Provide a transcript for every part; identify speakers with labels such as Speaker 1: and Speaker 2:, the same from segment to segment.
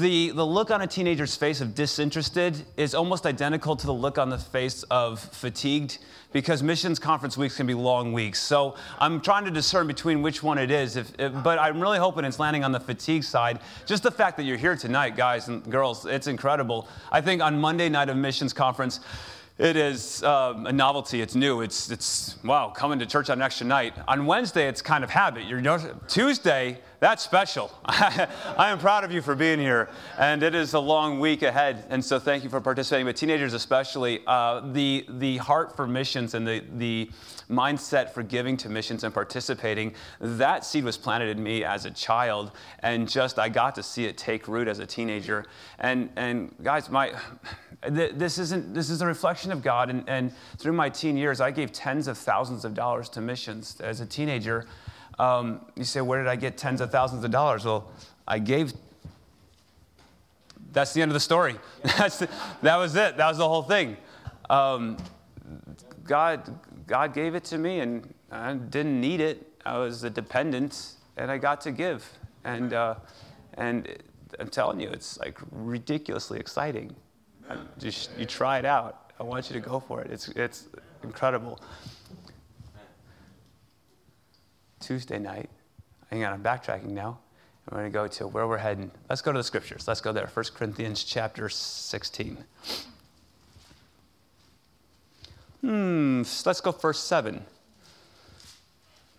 Speaker 1: The, the look on a teenager's face of disinterested is almost identical to the look on the face of fatigued because missions conference weeks can be long weeks. So I'm trying to discern between which one it is, if, if, but I'm really hoping it's landing on the fatigue side. Just the fact that you're here tonight, guys and girls, it's incredible. I think on Monday night of missions conference, it is um, a novelty. It's new. It's, it's, wow, coming to church on an extra night. On Wednesday, it's kind of habit. You're, Tuesday, that's special. I am proud of you for being here. And it is a long week ahead. And so thank you for participating. But teenagers, especially, uh, the, the heart for missions and the, the mindset for giving to missions and participating, that seed was planted in me as a child. And just, I got to see it take root as a teenager. And, and guys, my this, isn't, this is a reflection of God. And, and through my teen years, I gave tens of thousands of dollars to missions as a teenager. Um, you say, where did I get tens of thousands of dollars? Well, I gave. That's the end of the story. That's the, that was it. That was the whole thing. Um, God, God gave it to me, and I didn't need it. I was a dependent, and I got to give. And, uh, and I'm telling you, it's like ridiculously exciting. Just you try it out. I want you to go for it. It's it's incredible. Tuesday night. Hang on, I'm backtracking now. I'm going to go to where we're heading. Let's go to the scriptures. Let's go there. 1 Corinthians chapter 16. Hmm, let's go verse 7.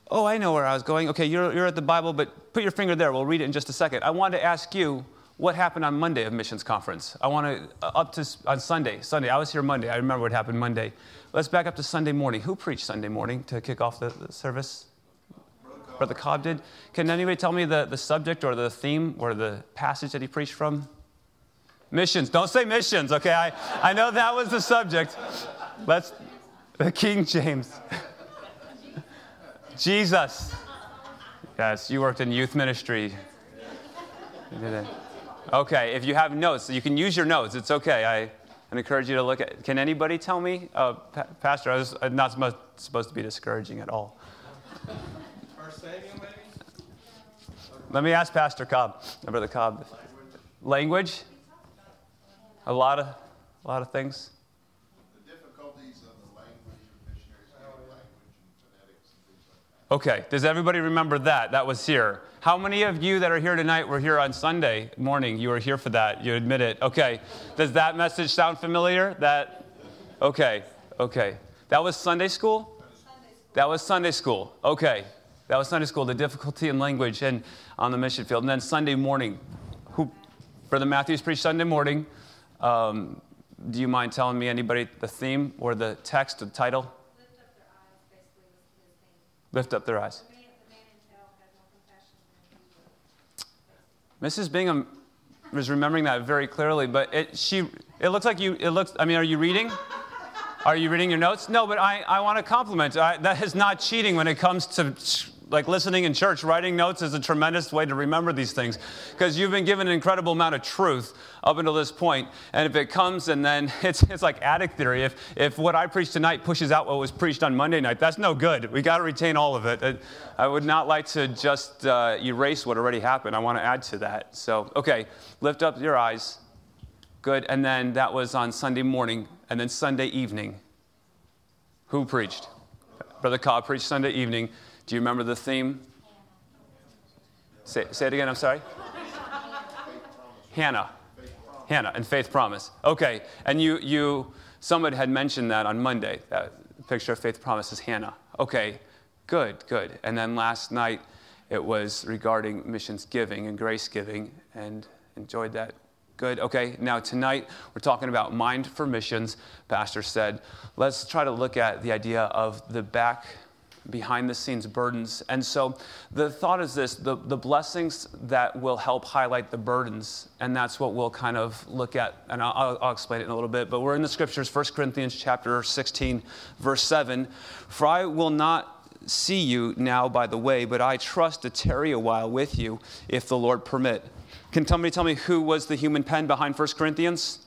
Speaker 1: Oh, I know where I was going. Okay, you're, you're at the Bible, but put your finger there. We'll read it in just a second. I wanted to ask you what happened on Monday of missions conference. I want to, uh, up to, on Sunday, Sunday, I was here Monday. I remember what happened Monday. Let's back up to Sunday morning. Who preached Sunday morning to kick off the, the service? Brother Cobb did. Can anybody tell me the, the subject or the theme or the passage that he preached from? Missions. Don't say missions, okay? I, I know that was the subject. Let's, the King James. Jesus. Yes, you worked in youth ministry. Okay, if you have notes, you can use your notes. It's okay. I, encourage you to look at. Can anybody tell me, uh, pa- Pastor? I was not supposed to be discouraging at all. Let me ask Pastor Cobb, Brother Cobb. Language. A lot of, a lot of things.
Speaker 2: The difficulties of the language of missionaries language and phonetics and things like that.
Speaker 1: Okay. Does everybody remember that? That was here. How many of you that are here tonight were here on Sunday morning? You were here for that. You admit it. Okay. Does that message sound familiar? That Okay. Okay. That was Sunday school? That was Sunday school. Okay. That was Sunday school, the difficulty in language and on the mission field. And then Sunday morning, who Brother Matthews preached Sunday morning. Um, do you mind telling me anybody the theme or the text, the title?
Speaker 3: Lift up their eyes, basically.
Speaker 1: Lift up their eyes. Mrs. Bingham was remembering that very clearly, but it, she, it looks like you, it looks, I mean, are you reading? Are you reading your notes? No, but I, I want to compliment. I, that is not cheating when it comes to like listening in church. Writing notes is a tremendous way to remember these things because you've been given an incredible amount of truth up until this point. And if it comes and then it's, it's like attic theory. If, if what I preach tonight pushes out what was preached on Monday night, that's no good. We got to retain all of it. I would not like to just uh, erase what already happened. I want to add to that. So, okay, lift up your eyes. Good. And then that was on Sunday morning. And then Sunday evening. Who preached? Brother Cobb preached Sunday evening. Do you remember the theme? Say, say it again, I'm sorry. Hannah. Hannah and faith promise. Okay, and you, you, someone had mentioned that on Monday. That picture of faith promise is Hannah. Okay, good, good. And then last night it was regarding missions giving and grace giving, and enjoyed that. Good. Okay, now tonight we're talking about mind for missions. Pastor said, let's try to look at the idea of the back behind the scenes burdens. And so the thought is this the, the blessings that will help highlight the burdens, and that's what we'll kind of look at, and I'll, I'll explain it in a little bit. But we're in the scriptures, 1 Corinthians chapter 16, verse 7. For I will not see you now by the way, but I trust to tarry a while with you if the Lord permit. Can somebody tell me who was the human pen behind 1 Corinthians?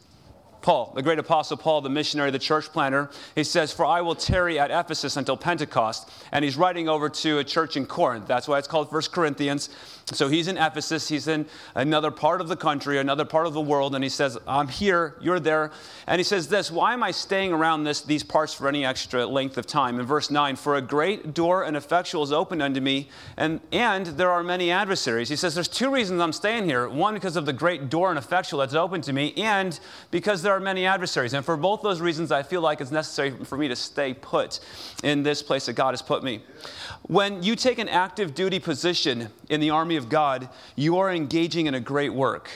Speaker 1: Paul, the great apostle Paul, the missionary, the church planter, he says, For I will tarry at Ephesus until Pentecost. And he's writing over to a church in Corinth. That's why it's called First Corinthians. So he's in Ephesus. He's in another part of the country, another part of the world. And he says, I'm here, you're there. And he says this Why am I staying around this, these parts for any extra length of time? In verse 9, For a great door and effectual is opened unto me, and, and there are many adversaries. He says, There's two reasons I'm staying here. One, because of the great door and effectual that's open to me, and because there are many adversaries. And for both those reasons, I feel like it's necessary for me to stay put in this place that God has put me. When you take an active duty position in the army of God, you are engaging in a great work.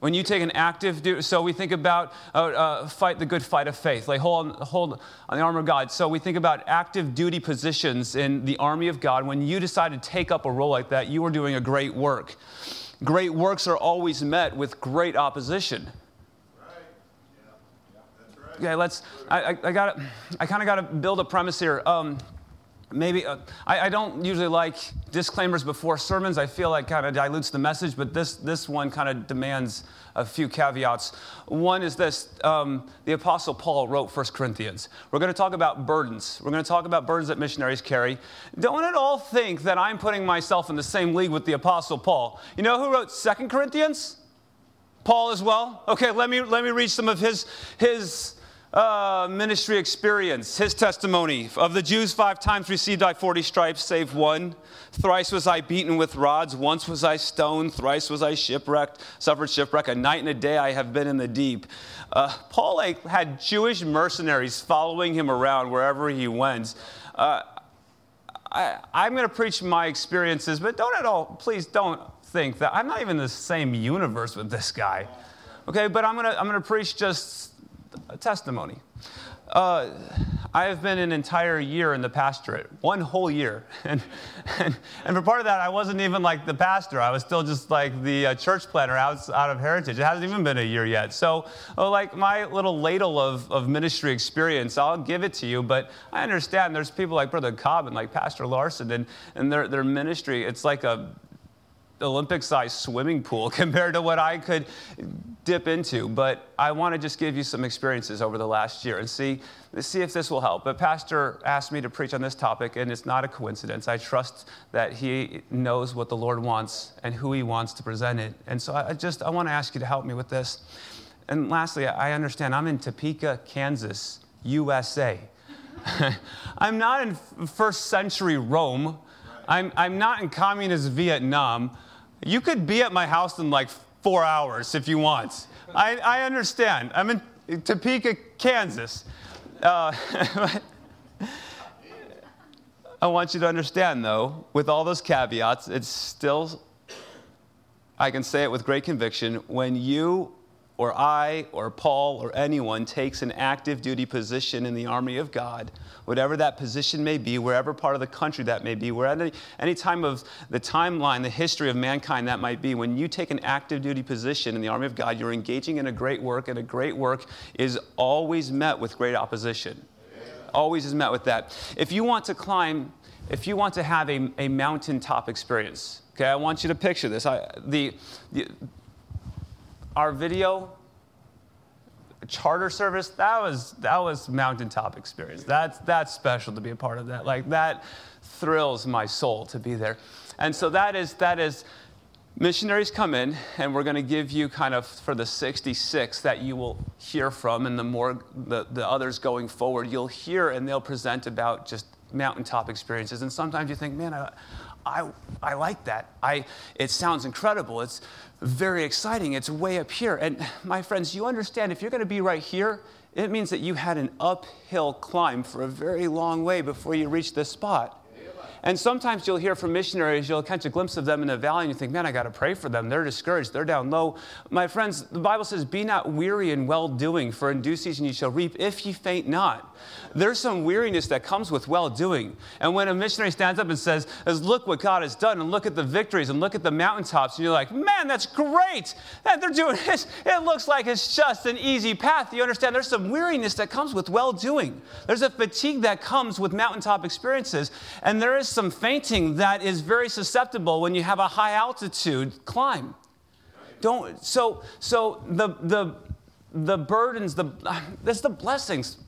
Speaker 1: When you take an active duty, so we think about uh, uh, fight the good fight of faith, like hold on, hold on the armor of God. So we think about active duty positions in the army of God. When you decide to take up a role like that, you are doing a great work. Great works are always met with great opposition. Okay, let's. I, I, I. I kind of got to build a premise here. Um, maybe uh, I, I, don't usually like disclaimers before sermons. I feel like kind of dilutes the message, but this this one kind of demands a few caveats. One is this: um, the Apostle Paul wrote 1 Corinthians. We're going to talk about burdens. We're going to talk about burdens that missionaries carry. Don't at all think that I'm putting myself in the same league with the Apostle Paul. You know who wrote 2 Corinthians? Paul as well. Okay, let me let me read some of his his uh, ministry experience, his testimony. Of the Jews, five times received I 40 stripes, save one. Thrice was I beaten with rods. Once was I stoned. Thrice was I shipwrecked, suffered shipwreck. A night and a day I have been in the deep. Uh, Paul like, had Jewish mercenaries following him around wherever he went. Uh, I, I'm going to preach my experiences, but don't at all, please don't think that I'm not even in the same universe with this guy. Okay, but I'm going to I'm going to preach just a testimony. Uh, I have been an entire year in the pastorate, one whole year. And, and, and, for part of that, I wasn't even like the pastor. I was still just like the uh, church planter out, out of Heritage. It hasn't even been a year yet. So, uh, like my little ladle of, of ministry experience, I'll give it to you. But I understand there's people like Brother Cobb and like Pastor Larson, and, and their, their ministry, it's like a Olympic sized swimming pool compared to what I could dip into. But I want to just give you some experiences over the last year and see, see if this will help. But Pastor asked me to preach on this topic, and it's not a coincidence. I trust that he knows what the Lord wants and who he wants to present it. And so I just I want to ask you to help me with this. And lastly, I understand I'm in Topeka, Kansas, USA. I'm not in first century Rome. I'm, I'm not in communist Vietnam. You could be at my house in like four hours if you want. I, I understand. I'm in Topeka, Kansas. Uh, I want you to understand, though, with all those caveats, it's still, I can say it with great conviction, when you or I or Paul or anyone takes an active duty position in the army of God, whatever that position may be, wherever part of the country that may be, wherever any, any time of the timeline, the history of mankind that might be, when you take an active duty position in the army of God, you're engaging in a great work, and a great work is always met with great opposition. Always is met with that. If you want to climb, if you want to have a, a mountaintop experience, okay, I want you to picture this. I, the, the our video charter service that was that was mountaintop experience. That's that's special to be a part of that. Like that thrills my soul to be there. And so that is that is missionaries come in and we're going to give you kind of for the 66 that you will hear from and the more the, the others going forward you'll hear and they'll present about just mountaintop experiences. And sometimes you think man i I, I like that. I, it sounds incredible. It's very exciting. It's way up here. And my friends, you understand if you're going to be right here, it means that you had an uphill climb for a very long way before you reached this spot. And sometimes you'll hear from missionaries, you'll catch a glimpse of them in the valley, and you think, man, I got to pray for them. They're discouraged, they're down low. My friends, the Bible says, be not weary in well doing, for in due season you shall reap if ye faint not. There's some weariness that comes with well doing. And when a missionary stands up and says, look what God has done, and look at the victories, and look at the mountaintops, and you're like, man, that's great. And they're doing this. It looks like it's just an easy path. You understand? There's some weariness that comes with well doing. There's a fatigue that comes with mountaintop experiences. And there is some fainting that is very susceptible when you have a high altitude climb. Don't, so, so the, the, the burdens, the, there's the blessings.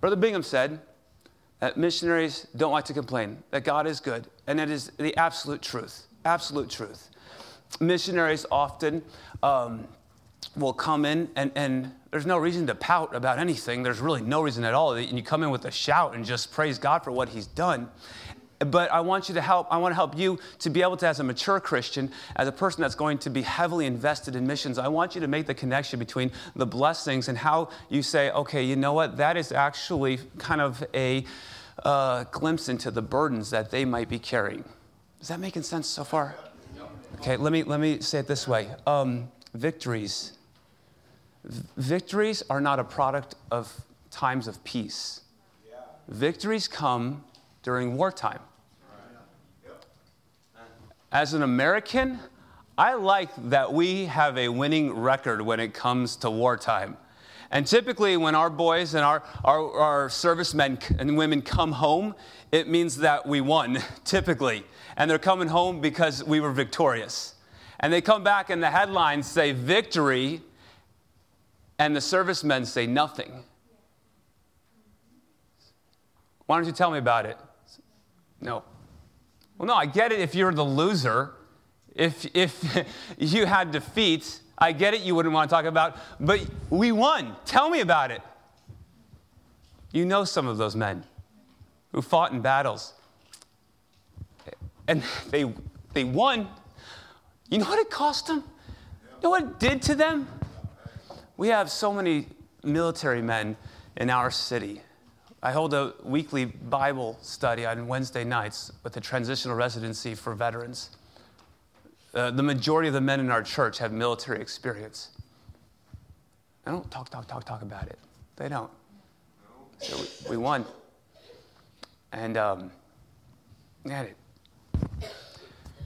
Speaker 1: Brother Bingham said that missionaries don't like to complain, that God is good, and it is the absolute truth. Absolute truth. Missionaries often um, will come in, and, and there's no reason to pout about anything. There's really no reason at all. And you come in with a shout and just praise God for what He's done but I want you to help. I want to help you to be able to, as a mature Christian, as a person that's going to be heavily invested in missions, I want you to make the connection between the blessings and how you say, okay, you know what? That is actually kind of a uh, glimpse into the burdens that they might be carrying. Is that making sense so far? Okay, let me, let me say it this way um, victories. Victories are not a product of times of peace. Victories come during wartime. As an American, I like that we have a winning record when it comes to wartime. And typically, when our boys and our, our, our, servicemen and women come home, it means that we won, typically. And they're coming home because we were victorious. And they come back, and the headlines say victory, and the servicemen say nothing. Why don't you tell me about it? No. Well, no, I get it if you're the loser. If, if you had defeat, I get it you wouldn't want to talk about, but we won. Tell me about it. You know some of those men who fought in battles. And they, they won. You know what it cost them? You know what it did to them? We have so many military men in our city I hold a weekly Bible study on Wednesday nights with a transitional residency for veterans. Uh, the majority of the men in our church have military experience. They don't talk, talk, talk, talk about it. They don't. So we, we won. And um, it.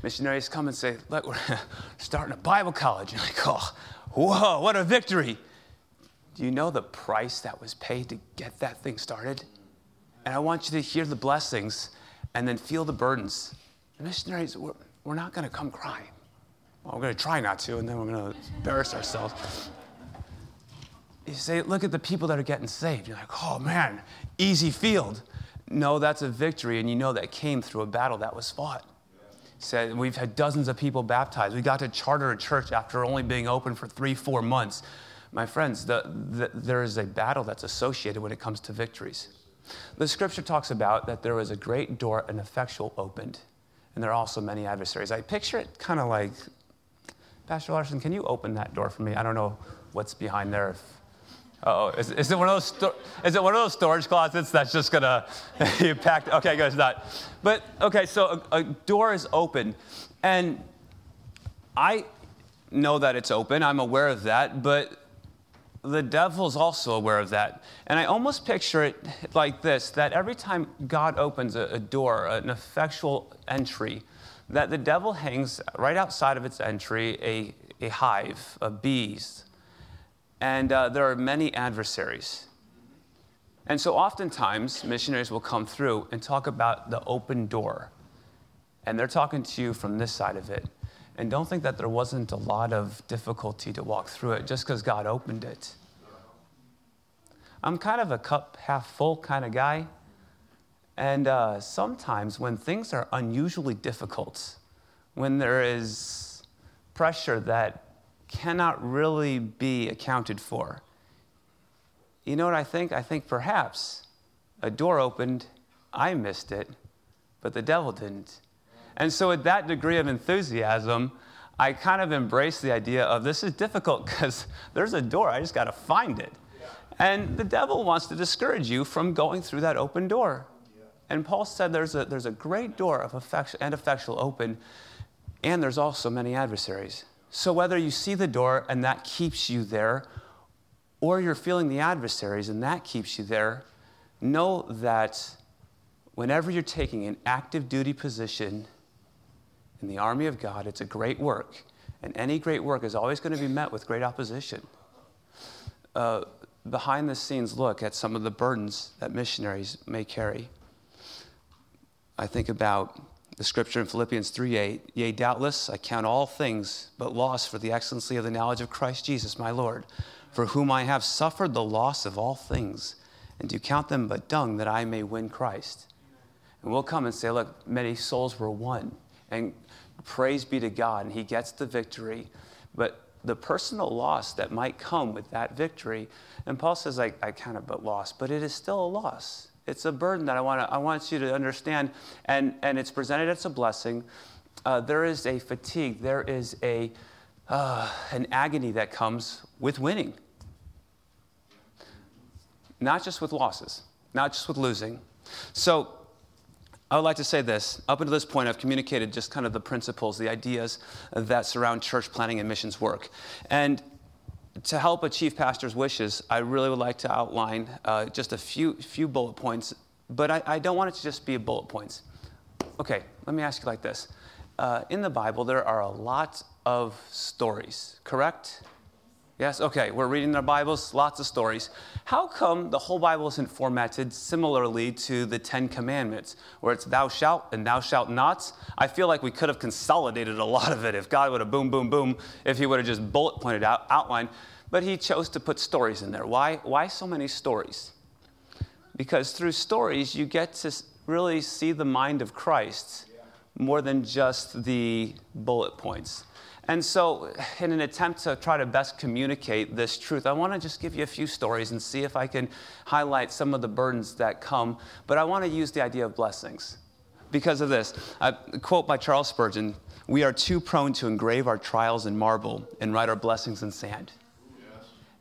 Speaker 1: Missionaries come and say, Look, we're starting a Bible college. You're like, oh, whoa, what a victory. Do you know the price that was paid to get that thing started? And I want you to hear the blessings and then feel the burdens. The missionaries, we're, we're not going to come crying. Well, we're going to try not to, and then we're going to embarrass ourselves. You say, look at the people that are getting saved. You're like, oh man, easy field. No, that's a victory, and you know that came through a battle that was fought. Said we've had dozens of people baptized. We got to charter a church after only being open for three, four months. My friends, the, the, there is a battle that's associated when it comes to victories. The scripture talks about that there was a great door, and effectual opened, and there are also many adversaries. I picture it kind of like, Pastor Larson, can you open that door for me? I don't know what's behind there. Oh, is, is, it one of those sto- is it one of those storage closets that's just gonna you packed? Okay, good, it's not. But okay, so a, a door is open, and I know that it's open. I'm aware of that, but the devil's also aware of that. And I almost picture it like this that every time God opens a, a, door, an effectual entry, that the devil hangs right outside of its entry a, a hive of bees. And uh, there are many adversaries. And so oftentimes, missionaries will come through and talk about the open door. And they're talking to you from this side of it. And don't think that there wasn't a lot of difficulty to walk through it just because God opened it. I'm kind of a cup half full kind of guy. And uh, sometimes when things are unusually difficult, when there is pressure that cannot really be accounted for, you know what I think? I think perhaps a door opened, I missed it, but the devil didn't. And so, with that degree of enthusiasm, I kind of embrace the idea of this is difficult because there's a door, I just got to find it. And the devil wants to discourage you from going through that open door. And Paul said there's a, there's a great door of effectual and effectual open, and there's also many adversaries. So whether you see the door and that keeps you there, or you're feeling the adversaries and that keeps you there, know that whenever you're taking an active duty position in the army of God, it's a great work. And any great work is always going to be met with great opposition. Uh, behind the scenes look at some of the burdens that missionaries may carry. I think about the scripture in Philippians 3 8, yea, doubtless I count all things but loss for the excellency of the knowledge of Christ Jesus, my Lord, for whom I have suffered the loss of all things, and do count them but dung that I may win Christ. And we'll come and say, look, many souls were won. And praise be to God, and He gets the victory. But the personal loss that might come with that victory, and Paul says, I, I count it but loss, but it is still a loss. It's a burden that I want, to, I want you to understand, and, and it's presented as a blessing. Uh, there is a fatigue, there is a, uh, an agony that comes with winning. Not just with losses, not just with losing. So, I would like to say this. Up until this point, I've communicated just kind of the principles, the ideas that surround church planting and missions work. And to help achieve pastor's wishes, I really would like to outline uh, just a few, few bullet points, but I, I, don't want it to just be bullet points. Okay, let me ask you like this. Uh, in the Bible, there are a lot of stories, correct? Yes? Okay, we're reading our Bibles, lots of stories. How come the whole Bible isn't formatted similarly to the Ten Commandments, where it's thou shalt and thou shalt nots? I feel like we could have consolidated a lot of it if God would have boom, boom, boom, if He would have just bullet pointed out, outlined. But He chose to put stories in there. Why, why so many stories? Because through stories, you get to really see the mind of Christ more than just the bullet points. And so, in an attempt to try to best communicate this truth, I want to just give you a few stories and see if I can highlight some of the burdens that come. But I want to use the idea of blessings because of this. A quote by Charles Spurgeon We are too prone to engrave our trials in marble and write our blessings in sand.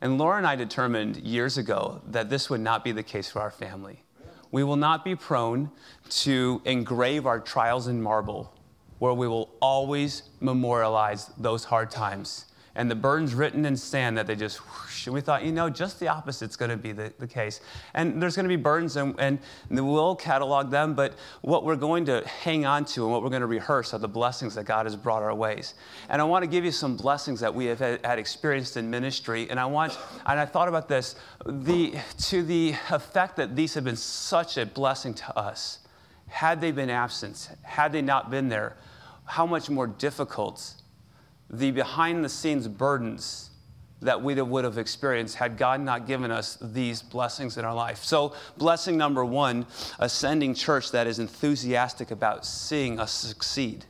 Speaker 1: And Laura and I determined years ago that this would not be the case for our family. We will not be prone to engrave our trials in marble where we will always memorialize those hard times. And the burdens written in sand that they just whoosh. We thought, you know, just the opposite is going to be the, the case. And there's going to be burdens, and, and we'll catalog them, but what we're going to hang on to and what we're going to rehearse are the blessings that God has brought our ways. And I want to give you some blessings that we have had, had experienced in ministry. And I want, and I thought about this, the, to the effect that these have been such a blessing to us. Had they been absent, had they not been there, how much more difficult the behind the scenes burdens that we would have experienced had God not given us these blessings in our life. So, blessing number one, ascending church that is enthusiastic about seeing us succeed.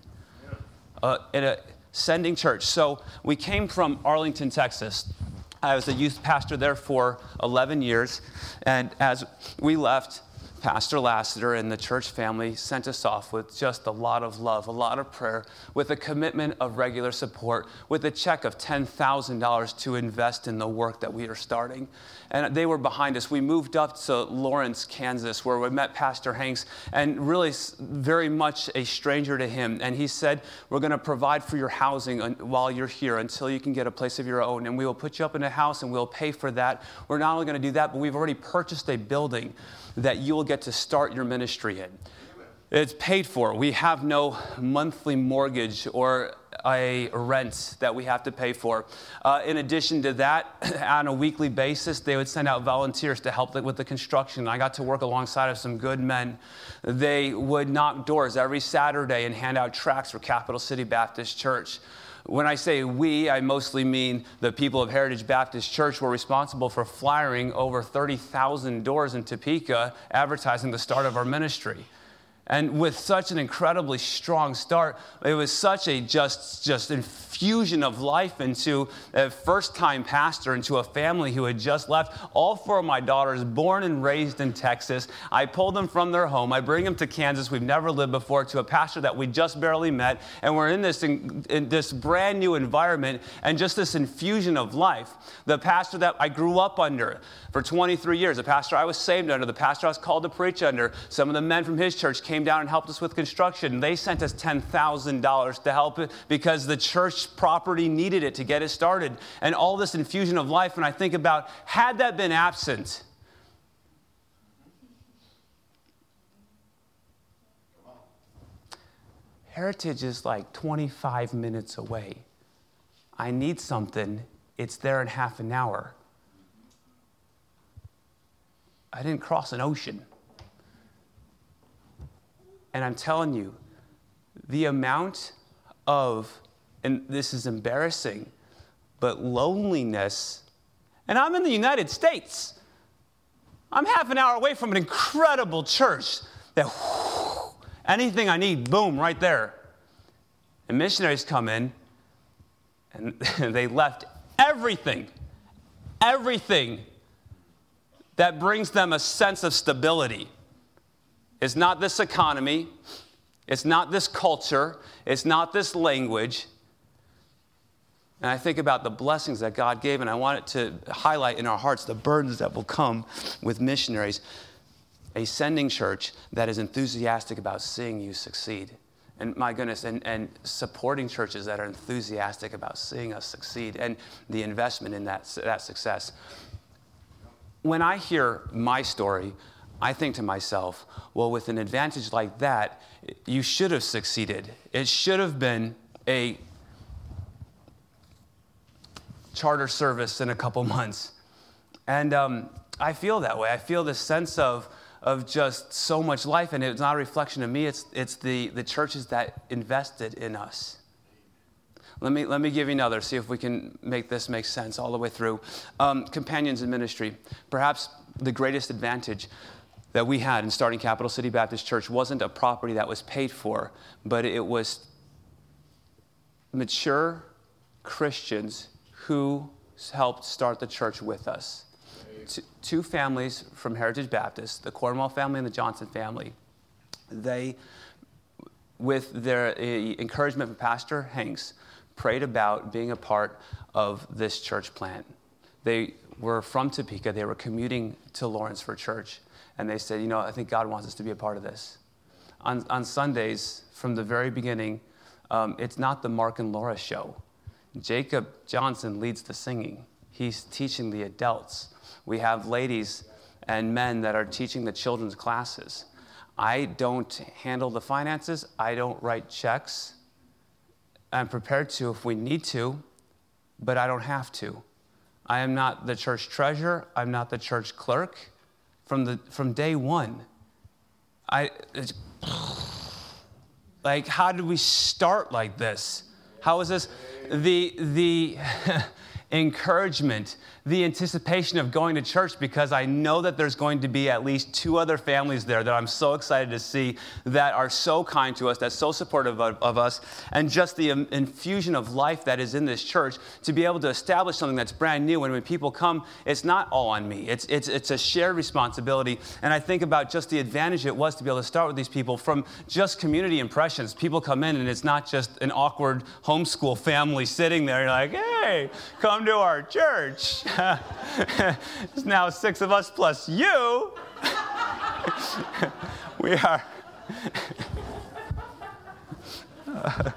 Speaker 1: Uh, in a sending church. So, we came from Arlington, Texas. I was a youth pastor there for 11 years. And as we left, Pastor Lassiter and the church family sent us off with just a lot of love, a lot of prayer, with a commitment of regular support, with a check of $10,000 to invest in the work that we are starting. And they were behind us. We moved up to Lawrence, Kansas, where we met Pastor Hanks, and really very much a stranger to him. And he said, We're going to provide for your housing while you're here until you can get a place of your own. And we will put you up in a house and we'll pay for that. We're not only going to do that, but we've already purchased a building that you will get to start your ministry in. It's paid for. We have no monthly mortgage or a rent that we have to pay for. Uh, in addition to that, on a weekly basis, they would send out volunteers to help with the construction. I got to work alongside of some good men. They would knock doors every Saturday and hand out tracts for Capital City Baptist Church. When I say we, I mostly mean the people of Heritage Baptist Church were responsible for flyering over 30,000 doors in Topeka advertising the start of our ministry. And with such an incredibly strong start, it was such a just, just infusion of life into a first time pastor, into a family who had just left. All four of my daughters, born and raised in Texas. I pulled them from their home. I bring them to Kansas. We've never lived before, to a pastor that we just barely met. And we're in this, in, in this brand new environment and just this infusion of life. The pastor that I grew up under for 23 years, the pastor I was saved under, the pastor I was called to preach under, some of the men from his church came came down and helped us with construction. They sent us $10,000 to help it because the church property needed it to get it started. And all this infusion of life, and I think about had that been absent, Heritage is like 25 minutes away. I need something, it's there in half an hour. I didn't cross an ocean. And I'm telling you, the amount of, and this is embarrassing, but loneliness, and I'm in the United States. I'm half an hour away from an incredible church that anything I need, boom, right there. And missionaries come in and they left everything, everything that brings them a sense of stability. It's not this economy, it's not this culture, it's not this language. And I think about the blessings that God gave, and I want it to highlight in our hearts the burdens that will come with missionaries. A sending church that is enthusiastic about seeing you succeed. And my goodness, and, and supporting churches that are enthusiastic about seeing us succeed and the investment in that, that success. When I hear my story, I think to myself, well, with an advantage like that, you should have succeeded. It should have been a charter service in a couple months. And um, I feel that way. I feel this sense of, of just so much life, and it's not a reflection of me, it's, it's the, the churches that invested in us. Let me, let me give you another, see if we can make this make sense all the way through. Um, companions in ministry. Perhaps the greatest advantage that we had in starting Capital City Baptist Church wasn't a property that was paid for, but it was mature Christians who helped start the church with us. Two families from Heritage Baptist, the Cornwall family and the Johnson family, they, with their uh, encouragement from Pastor Hanks, prayed about being a part of this church plant. They were from Topeka, they were commuting to Lawrence for church, and they said, You know, I think God wants us to be a part of this. On, on Sundays, from the very beginning, um, it's not the Mark and Laura show. Jacob Johnson leads the singing. He's teaching the adults. We have ladies and men that are teaching the children's classes. I don't handle the finances, I don't write checks. I'm prepared to if we need to, but I don't have to. I am not the church treasurer, I'm not the church clerk. From, the, from day one, I, like, how did we start like this? How is this? the, the encouragement, the anticipation of going to church because I know that there's going to be at least two other families there that I'm so excited to see that are so kind to us, that's so supportive of, of us, and just the um, infusion of life that is in this church to be able to establish something that's brand new. And when people come, it's not all on me, it's, it's, it's a shared responsibility. And I think about just the advantage it was to be able to start with these people from just community impressions. People come in and it's not just an awkward homeschool family sitting there. You're like, hey, come to our church. There's now six of us plus you. we are.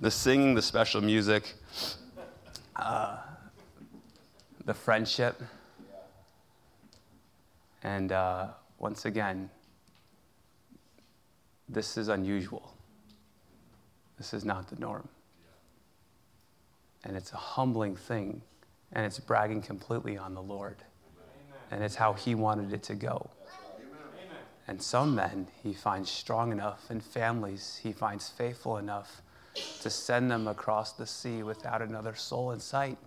Speaker 1: the singing, the special music, uh, the friendship, and uh, once again, this is unusual. This is not the norm. And it's a humbling thing, and it's bragging completely on the Lord. And it's how He wanted it to go. And some men He finds strong enough, and families He finds faithful enough to send them across the sea without another soul in sight.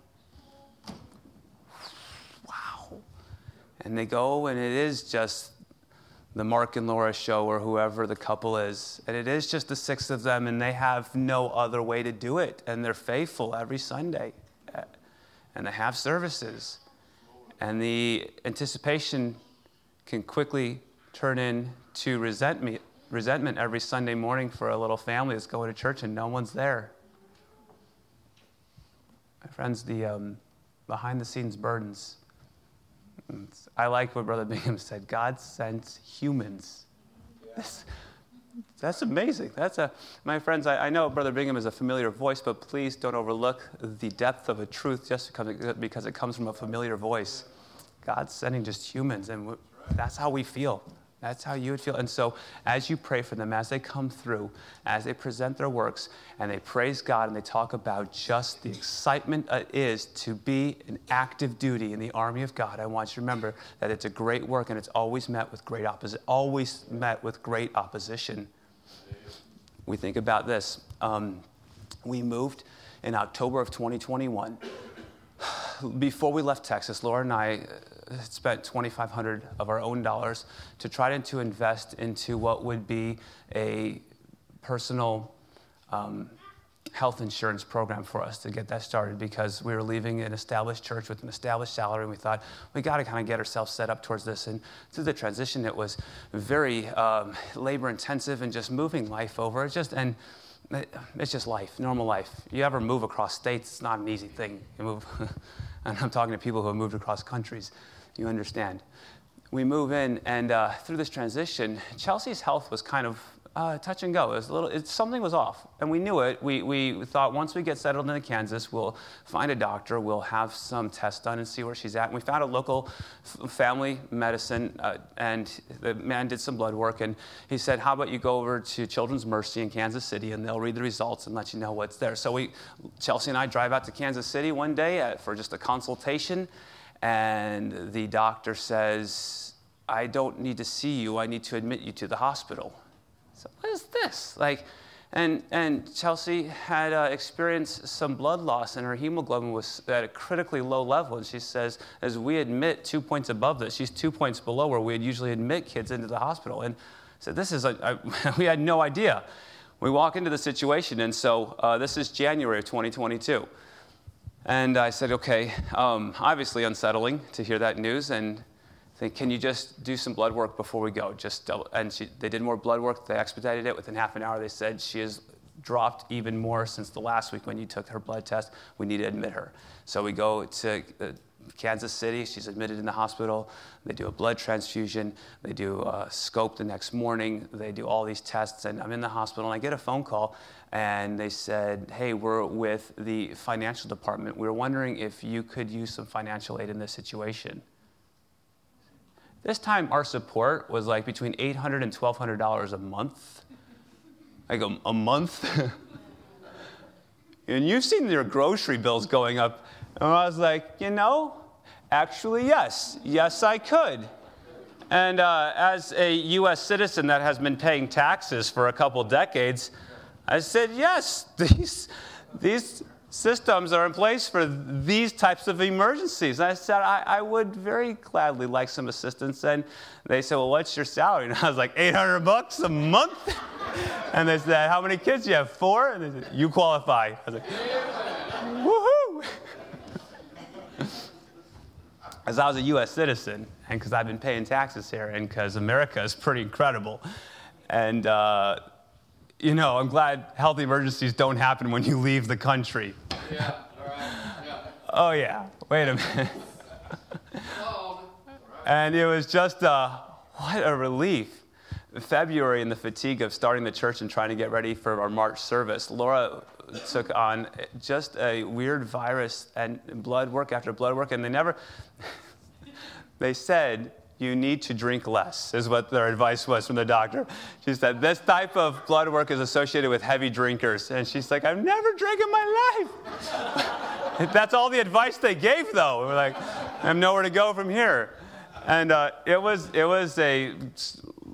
Speaker 1: Wow. And they go, and it is just the Mark and Laura show or whoever the couple is. And it is just the six of them, and they have no other way to do it. And they're faithful every Sunday. And they have services. And the anticipation can quickly turn into resentment, resentment every Sunday morning for a little family that's going to church and no one's there. My friends, the um, behind the scenes burdens I like what Brother Bingham said God sends humans. That's, that's amazing. That's a, my friends, I, I, know Brother Bingham is a familiar voice, but please don't overlook the depth of a truth just because it comes from a familiar voice. God's sending just humans, and that's how we feel. That's how you would feel. And so, as you pray for them, as they come through, as they present their works, and they praise God and they talk about just the excitement it is to be an active duty in the army of God, I want you to remember that it's a great work and it's always met with great opposition. Always met with great opposition. we think about this. Um, we moved in October of 2021. Before we left Texas, Laura and I uh, spent 2,500 of our own dollars to try to invest into what would be a personal um, health insurance program for us to get that started because we were leaving an established church with an established salary and we thought we got to kind of get ourselves set up towards this. And through the transition it was very um, labor intensive and just moving life over. It's just and it's just life normal life. You ever move across states it's not an easy thing. You move and i'm talking to people who have moved across countries you understand we move in and uh, through this transition chelsea's health was kind of uh, touch and go. It was a little, it, something was off, and we knew it. We, we thought once we get settled into Kansas, we'll find a doctor, we'll have some tests done and see where she's at. And we found a local f- family medicine, uh, and the man did some blood work, and he said, "How about you go over to Children's Mercy in Kansas City, and they'll read the results and let you know what's there." So we, Chelsea and I, drive out to Kansas City one day at, for just a consultation, and the doctor says. I don't need to see you. I need to admit you to the hospital. So what is this? Like, and, and Chelsea had uh, experienced some blood loss, and her hemoglobin was at a critically low level. And she says, as we admit two points above this, she's two points below where we'd usually admit kids into the hospital. And said, this is, a, I, we had no idea. We walk into the situation, and so uh, this is January of 2022. And I said, okay, um, obviously unsettling to hear that news. And think, can you just do some blood work before we go? Just double. And she, they did more blood work. They expedited it within half an hour. They said she has dropped even more since the last week when you took her blood test. We need to admit her. So we go to uh, Kansas City. She's admitted in the hospital. They do a blood transfusion. They do a scope the next morning. They do all these tests. And I'm in the hospital and I get a phone call and they said, Hey, we're with the financial department. We we're wondering if you could use some financial aid in this situation. This time, our support was like between $800 and $1,200 a month. Like a, a month. and you've seen your grocery bills going up. And I was like, you know, actually, yes. Yes, I could. And uh, as a U.S. citizen that has been paying taxes for a couple decades, I said, yes, these, these systems are in place for these types of emergencies. And I said, I, I, would very gladly like some assistance. And they said, Well, what's your salary? And I was like, 800 bucks a month? and they said, How many kids do you have? Four? And they said, You qualify. I was like, Woohoo! As I was a U.S. citizen, and because I've been paying taxes here, and because America is pretty incredible. And, uh, you know, I'm glad health emergencies don't happen when you leave the country. Yeah, all right. Yeah. Oh, yeah. Wait a minute. and it was just, uh, what a relief. February, and the fatigue of starting the church and trying to get ready for our March service, Laura took on just a weird virus and blood work after blood work, and they never, they said, you need to drink less, is what their advice was from the doctor. She said, This type of blood work is associated with heavy drinkers. And she's like, I've never drank in my life. That's all the advice they gave, though. We're like, I have nowhere to go from here. And uh, it was it was a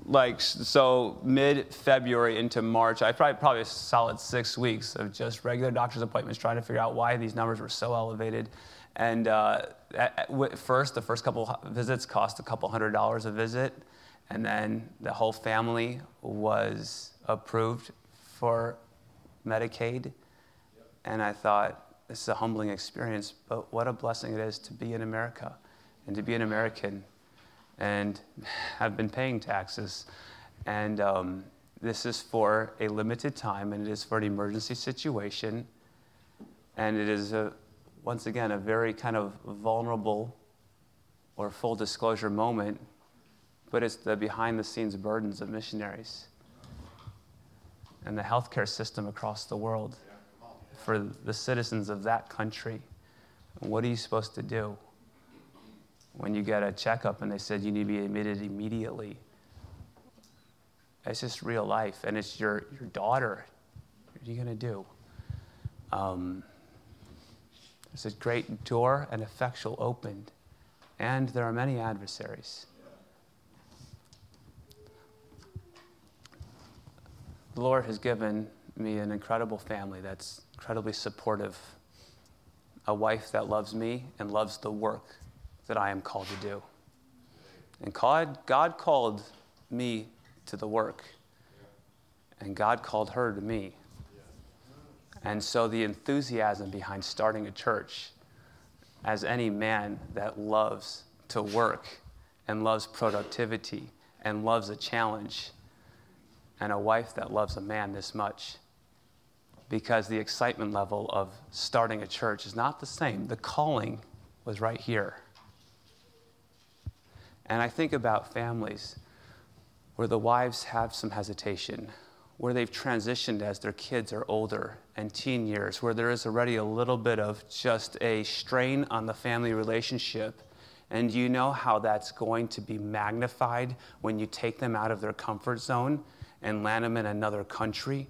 Speaker 1: like so mid February into March. I probably probably a solid six weeks of just regular doctor's appointments, trying to figure out why these numbers were so elevated. And uh, at, at first, the first couple visits cost a couple hundred dollars a visit, and then the whole family was approved for Medicaid. Yep. And I thought, this is a humbling experience, but what a blessing it is to be in America and to be an American and have been paying taxes. And um, this is for a limited time, and it is for an emergency situation, and it is a once again, a very kind of vulnerable or full disclosure moment, but it's the behind the scenes burdens of missionaries and the healthcare system across the world for the citizens of that country. What are you supposed to do when you get a checkup and they said you need to be admitted immediately? It's just real life, and it's your, your daughter. What are you going to do? Um, there's a great door and effectual opened, and there are many adversaries. the Lord has given me an incredible family that's incredibly supportive, a wife that loves me and loves the work that I am called to do. And God, God called me to the work, and God called her to me. And so the enthusiasm behind starting a church, as any man that loves to work and loves productivity and loves a challenge, and a wife that loves a man this much, because the excitement level of starting a church is not the same. The calling was right here. And I think about families where the wives have some hesitation, where they've transitioned as their kids are older and teen years, where there is already a little bit of just a strain on the family relationship. And you know how that's going to be magnified when you take them out of their comfort zone and land them in another country?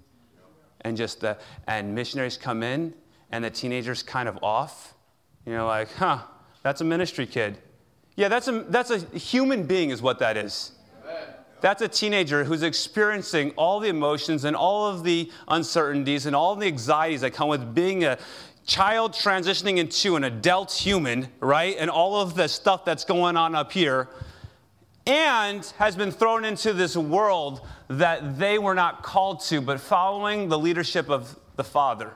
Speaker 1: And just the, and missionaries come in and the teenager's kind of off. You know, like, huh, that's a ministry kid. Yeah, that's a, that's a human being, is what that is. That's a teenager who's experiencing all the emotions and all of the uncertainties and all the anxieties that come with being a child transitioning into an adult human, right? And all of the stuff that's going on up here, and has been thrown into this world that they were not called to, but following the leadership of the Father.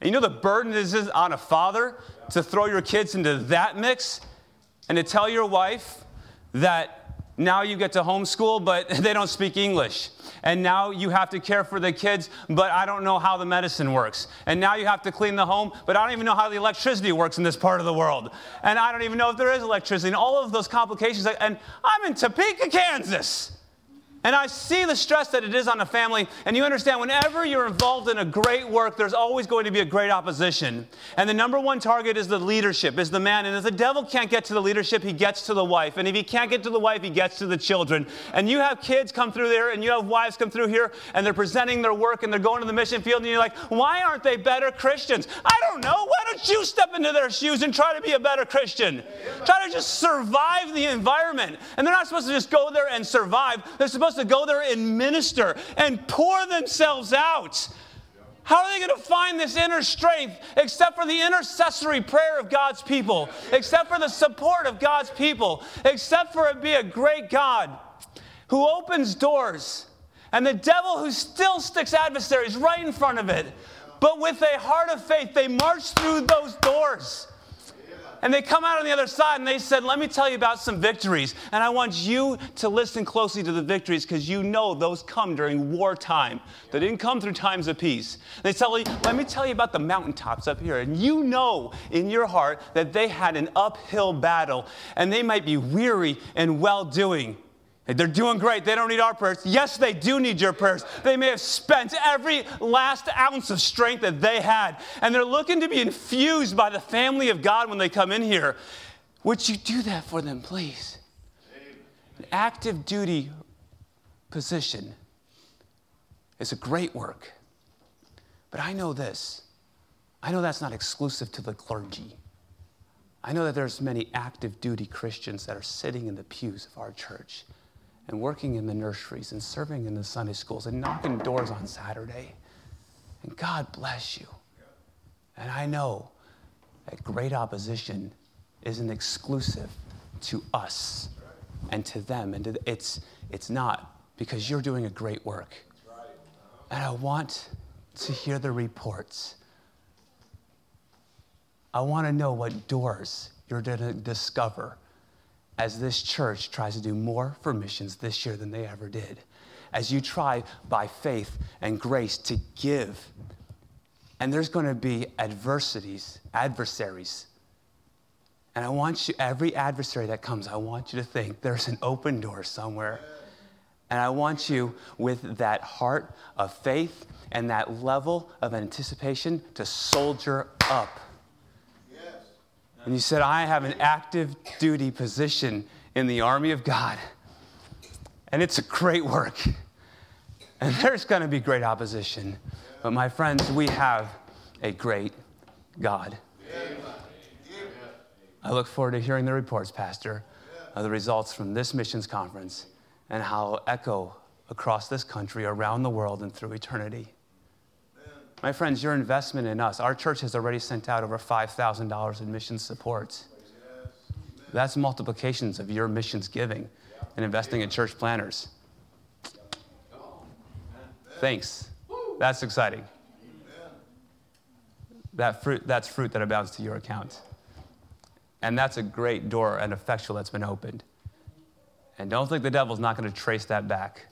Speaker 1: And you know the burden this is on a father to throw your kids into that mix and to tell your wife that now you get to homeschool, but they don't speak English. And now you have to care for the kids, but I don't know how the medicine works. And now you have to clean the home, but I don't even know how the electricity works in this part of the world. And I don't even know if there is electricity and all of those complications. And I'm in Topeka, Kansas. And I see the stress that it is on a family. And you understand, whenever you're involved in a great work, there's always going to be a great opposition. And the number one target is the leadership, is the man. And if the devil can't get to the leadership, he gets to the wife. And if he can't get to the wife, he gets to the children. And you have kids come through there, and you have wives come through here, and they're presenting their work, and they're going to the mission field, and you're like, why aren't they better Christians? I don't know. Why don't you step into their shoes and try to be a better Christian? Try to just survive the environment. And they're not supposed to just go there and survive, they're supposed supposed to go there and minister and pour themselves out. How are they going to find this inner strength except for the intercessory prayer of God's people, except for the support of God's people, except for it be a great God who opens doors and the devil who still sticks adversaries right in front of it? But with a heart of faith, they march through those doors. And they come out on the other side and they said, Let me tell you about some victories. And I want you to listen closely to the victories because you know those come during wartime. They didn't come through times of peace. They tell you, Let me tell you about the mountaintops up here. And you know in your heart that they had an uphill battle and they might be weary and well doing. They're doing great. They don't need our prayers. Yes, they do need your prayers. They may have spent every last ounce of strength that they had, and they're looking to be infused by the family of God when they come in here. Would you do that for them, please? An active duty position is a great work. But I know this I know that's not exclusive to the clergy. I know that there's many active duty Christians that are sitting in the pews of our church and working in the nurseries and serving in the Sunday schools and knocking doors on Saturday. And God bless you. And I know that great opposition isn't exclusive to us and to them. And it's, it's not because you're doing a great work. And I want to hear the reports. I want to know what doors you're going to discover as this church tries to do more for missions this year than they ever did, as you try by faith and grace to give. And there's going to be adversities, adversaries. And I want you, every adversary that comes, I want you to think there's an open door somewhere. And I want you, with that heart of faith and that level of anticipation, to soldier up and you said, I have an active duty position in the army of God. And it's a great work. And there's going to be great opposition. But my friends, we have a great God. I look forward to hearing the reports, Pastor, of the results from this missions conference and how it'll echo across this country, around the world, and through eternity. My friends, your investment in us, our church has already sent out over $5,000 in mission support. That's multiplications of your missions giving and investing in church planters. Thanks. That's exciting. That fruit, that's fruit that abounds to your account. And that's a great door and effectual that's been opened. And don't think the devil's not going to trace that back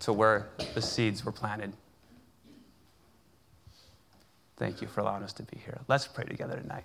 Speaker 1: to where the seeds were planted. Thank you for allowing us to be here. Let's pray together tonight.